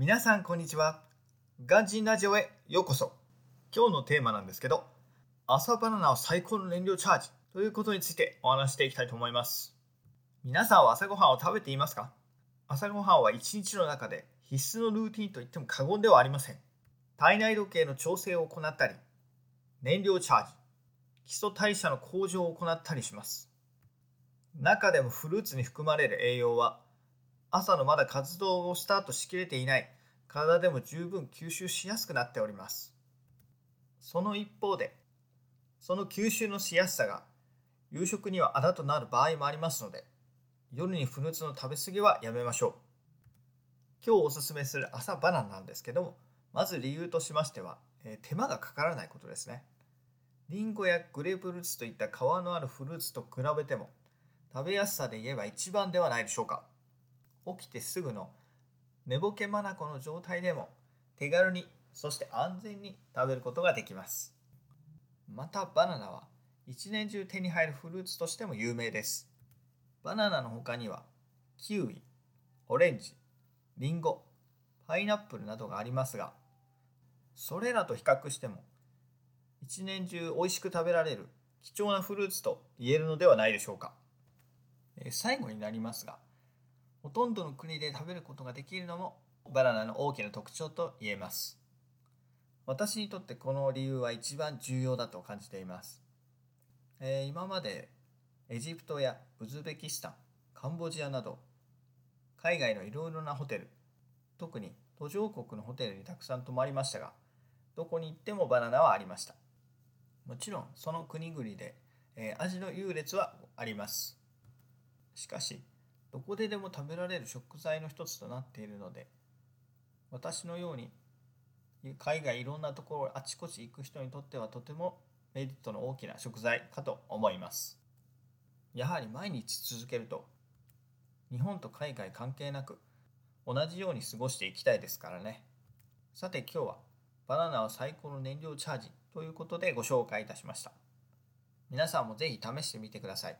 皆さんこんにちは。ガンジンラジオへようこそ。今日のテーマなんですけど朝バナナは最高の燃料チャージということについてお話していきたいと思います。皆さんは朝ごはんを食べていますか？朝ごはんは一日の中で必須のルーティンと言っても過言ではありません。体内時計の調整を行ったり燃料チャージ基礎代謝の向上を行ったりします。中でもフルーツに含まれる栄養は朝のまだ活動をスタートしきれていない。体でも十分吸収しやすくなっております。その一方でその吸収のしやすさが夕食にはあだとなる場合もありますので夜にフルーツの食べ過ぎはやめましょう。今日おすすめする朝バナナなんですけどもまず理由としましては、えー、手間がかからないことですね。りんごやグレープフルーツといった皮のあるフルーツと比べても食べやすさで言えば一番ではないでしょうか。起きてすぐの寝ぼけ眼の状態でも手軽にそして安全に食べることができます。またバナナは一年中手に入るフルーツとしても有名です。バナナの他にはキウイオレンジリンゴパイナップルなどがありますがそれらと比較しても一年中美味しく食べられる貴重なフルーツと言えるのではないでしょうか。最後になりますがほとんどの国で食べることができるのもバナナの大きな特徴と言えます。私にとってこの理由は一番重要だと感じています、えー、今までエジプトやウズベキスタンカンボジアなど海外のいろいろなホテル特に途上国のホテルにたくさん泊まりましたがどこに行ってもバナナはありました。もちろんその国々で、えー、味の優劣はあります。しかしどこででも食べられる食材の一つとなっているので私のように海外いろんなところあちこち行く人にとってはとてもメリットの大きな食材かと思います。やはり毎日続けると日本と海外関係なく同じように過ごしていきたいですからね。さて今日はバナナは最高の燃料チャージということでご紹介いたしました。皆さんもぜひ試してみてください。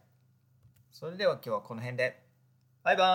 それでは今日はこの辺で。バイバイ。